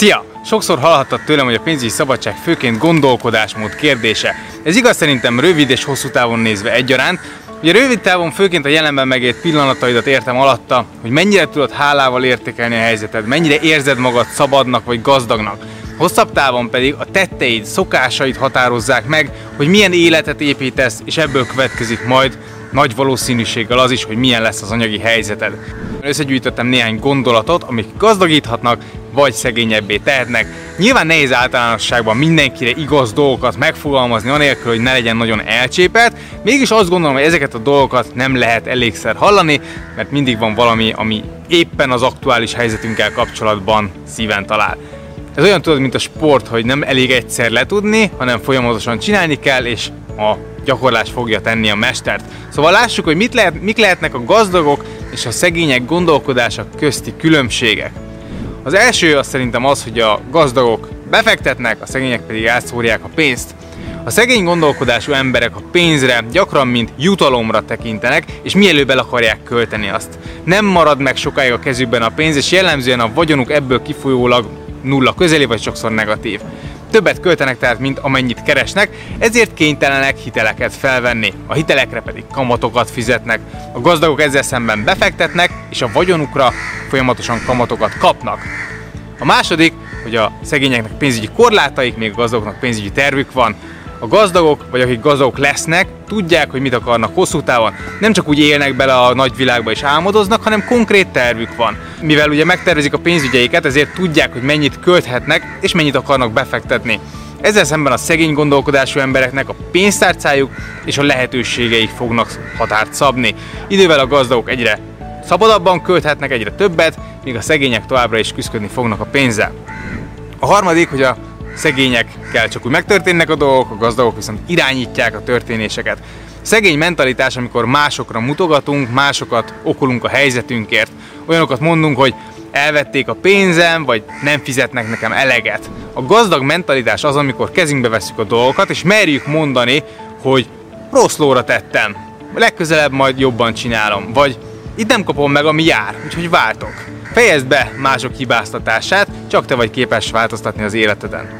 Szia! Sokszor hallhattad tőlem, hogy a pénzügyi szabadság főként gondolkodásmód kérdése. Ez igaz szerintem rövid és hosszú távon nézve egyaránt. Ugye rövid távon főként a jelenben megért pillanataidat értem alatta, hogy mennyire tudod hálával értékelni a helyzeted, mennyire érzed magad szabadnak vagy gazdagnak. Hosszabb távon pedig a tetteid, szokásaid határozzák meg, hogy milyen életet építesz, és ebből következik majd nagy valószínűséggel az is, hogy milyen lesz az anyagi helyzeted. Összegyűjtöttem néhány gondolatot, amik gazdagíthatnak, vagy szegényebbé tehetnek. Nyilván nehéz általánosságban mindenkire igaz dolgokat megfogalmazni, anélkül, hogy ne legyen nagyon elcsépelt, mégis azt gondolom, hogy ezeket a dolgokat nem lehet elégszer hallani, mert mindig van valami, ami éppen az aktuális helyzetünkkel kapcsolatban szíven talál. Ez olyan tudod, mint a sport, hogy nem elég egyszer letudni, hanem folyamatosan csinálni kell, és a gyakorlás fogja tenni a mestert. Szóval lássuk, hogy mit lehet, mik lehetnek a gazdagok és a szegények gondolkodása közti különbségek. Az első az szerintem az, hogy a gazdagok befektetnek, a szegények pedig elszórják a pénzt. A szegény gondolkodású emberek a pénzre gyakran mint jutalomra tekintenek, és mielőbb el akarják költeni azt. Nem marad meg sokáig a kezükben a pénz, és jellemzően a vagyonuk ebből kifolyólag nulla közeli, vagy sokszor negatív. Többet költenek tehát, mint amennyit keresnek, ezért kénytelenek hiteleket felvenni. A hitelekre pedig kamatokat fizetnek. A gazdagok ezzel szemben befektetnek, és a vagyonukra folyamatosan kamatokat kapnak. A második, hogy a szegényeknek pénzügyi korlátaik, még a gazdagoknak pénzügyi tervük van. A gazdagok, vagy akik gazdagok lesznek, tudják, hogy mit akarnak hosszú távon. Nem csak úgy élnek bele a nagyvilágba és álmodoznak, hanem konkrét tervük van. Mivel ugye megtervezik a pénzügyeiket, ezért tudják, hogy mennyit költhetnek és mennyit akarnak befektetni. Ezzel szemben a szegény gondolkodású embereknek a pénztárcájuk és a lehetőségeik fognak határt szabni. Idővel a gazdagok egyre szabadabban költhetnek egyre többet, míg a szegények továbbra is küzdködni fognak a pénzzel. A harmadik, hogy a szegényekkel csak úgy megtörténnek a dolgok, a gazdagok viszont irányítják a történéseket. Szegény mentalitás, amikor másokra mutogatunk, másokat okolunk a helyzetünkért. Olyanokat mondunk, hogy elvették a pénzem, vagy nem fizetnek nekem eleget. A gazdag mentalitás az, amikor kezünkbe veszük a dolgokat, és merjük mondani, hogy rossz lóra tettem, legközelebb majd jobban csinálom, vagy itt nem kapom meg, ami jár, úgyhogy váltok. Fejezd be mások hibáztatását, csak te vagy képes változtatni az életeden.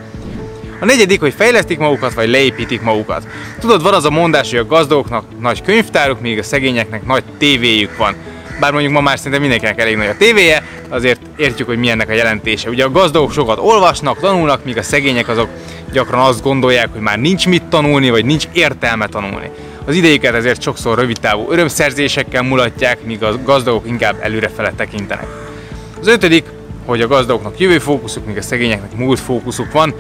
A negyedik, hogy fejlesztik magukat, vagy leépítik magukat. Tudod, van az a mondás, hogy a gazdagoknak nagy könyvtáruk, míg a szegényeknek nagy tévéjük van. Bár mondjuk ma már szinte mindenkinek elég nagy a tévéje, azért értjük, hogy milyennek a jelentése. Ugye a gazdagok sokat olvasnak, tanulnak, míg a szegények azok gyakran azt gondolják, hogy már nincs mit tanulni, vagy nincs értelme tanulni. Az idejüket ezért sokszor rövidtávú örömszerzésekkel mulatják, míg a gazdagok inkább előrefele tekintenek. Az ötödik, hogy a gazdagoknak jövő fókuszuk, míg a szegényeknek múlt fókuszuk van.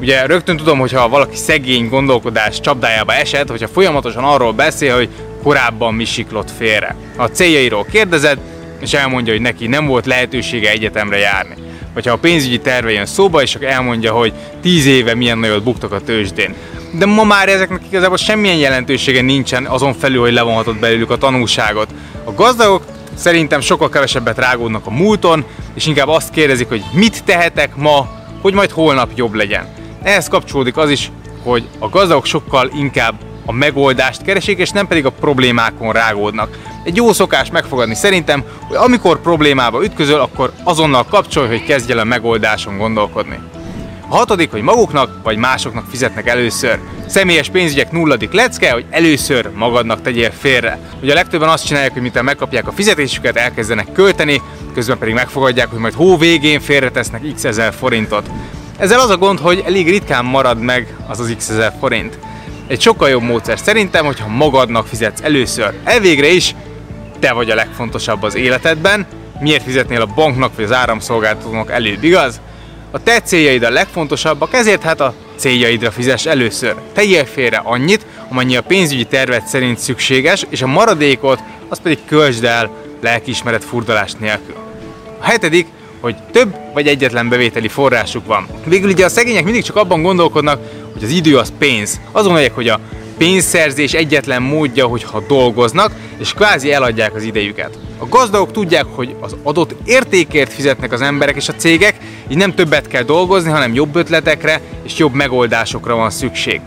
Ugye rögtön tudom, hogy ha valaki szegény gondolkodás csapdájába esett, hogyha folyamatosan arról beszél, hogy korábban mi siklott félre. A céljairól kérdezed, és elmondja, hogy neki nem volt lehetősége egyetemre járni. Vagy ha a pénzügyi terve jön szóba, és elmondja, hogy tíz éve milyen nagyot buktak a tőzsdén. De ma már ezeknek igazából semmilyen jelentősége nincsen azon felül, hogy levonhatod belőlük a tanulságot. A gazdagok Szerintem sokkal kevesebbet rágódnak a múlton, és inkább azt kérdezik, hogy mit tehetek ma, hogy majd holnap jobb legyen. Ehhez kapcsolódik az is, hogy a gazdagok sokkal inkább a megoldást keresik, és nem pedig a problémákon rágódnak. Egy jó szokás megfogadni szerintem, hogy amikor problémába ütközöl, akkor azonnal kapcsolj, hogy kezdj el a megoldáson gondolkodni. A hatodik, hogy maguknak vagy másoknak fizetnek először. Személyes pénzügyek nulladik lecke, hogy először magadnak tegyél félre. Ugye a legtöbben azt csinálják, hogy miután megkapják a fizetésüket, elkezdenek költeni, közben pedig megfogadják, hogy majd hó végén félretesznek x ezer forintot. Ezzel az a gond, hogy elég ritkán marad meg az az x ezer forint. Egy sokkal jobb módszer szerintem, hogyha magadnak fizetsz először. Elvégre is te vagy a legfontosabb az életedben, miért fizetnél a banknak vagy az áramszolgáltatónak előbb, igaz? A te céljaid a legfontosabbak, ezért hát a céljaidra fizes először. Tegyél félre annyit, amennyi a pénzügyi terved szerint szükséges, és a maradékot azt pedig költsd el lelkiismeret furdalás nélkül. A hetedik, hogy több vagy egyetlen bevételi forrásuk van. Végül ugye a szegények mindig csak abban gondolkodnak, hogy az idő az pénz. Azon mondják, hogy a pénzszerzés egyetlen módja, hogyha dolgoznak, és kvázi eladják az idejüket. A gazdagok tudják, hogy az adott értékért fizetnek az emberek és a cégek, így nem többet kell dolgozni, hanem jobb ötletekre és jobb megoldásokra van szükség.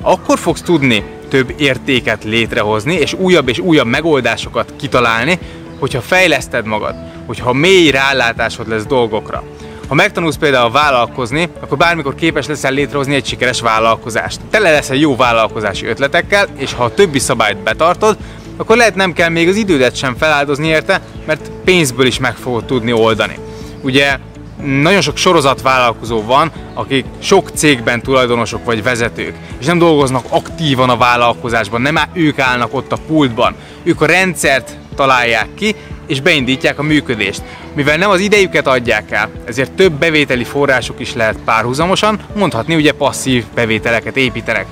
Akkor fogsz tudni több értéket létrehozni, és újabb és újabb megoldásokat kitalálni, hogyha fejleszted magad, hogyha mély rálátásod lesz dolgokra. Ha megtanulsz például vállalkozni, akkor bármikor képes leszel létrehozni egy sikeres vállalkozást. Tele leszel jó vállalkozási ötletekkel, és ha a többi szabályt betartod, akkor lehet nem kell még az idődet sem feláldozni érte, mert pénzből is meg fogod tudni oldani. Ugye nagyon sok sorozatvállalkozó van, akik sok cégben tulajdonosok vagy vezetők, és nem dolgoznak aktívan a vállalkozásban, nem ők állnak ott a pultban. Ők a rendszert találják ki, és beindítják a működést. Mivel nem az idejüket adják el, ezért több bevételi forrásuk is lehet párhuzamosan, mondhatni ugye passzív bevételeket építenek.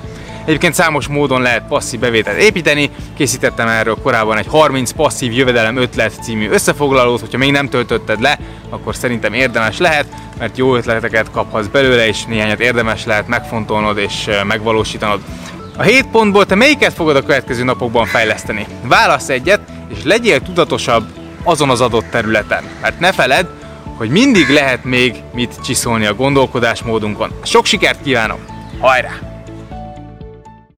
Egyébként számos módon lehet passzív bevételt építeni, készítettem erről korábban egy 30 passzív jövedelem ötlet című összefoglalót, hogyha még nem töltötted le, akkor szerintem érdemes lehet, mert jó ötleteket kaphatsz belőle, és néhányat érdemes lehet megfontolnod és megvalósítanod. A 7 pontból te melyiket fogod a következő napokban fejleszteni? Válasz egyet, és legyél tudatosabb azon az adott területen. Mert ne feled, hogy mindig lehet még mit csiszolni a gondolkodásmódunkon. Sok sikert kívánok! Hajrá!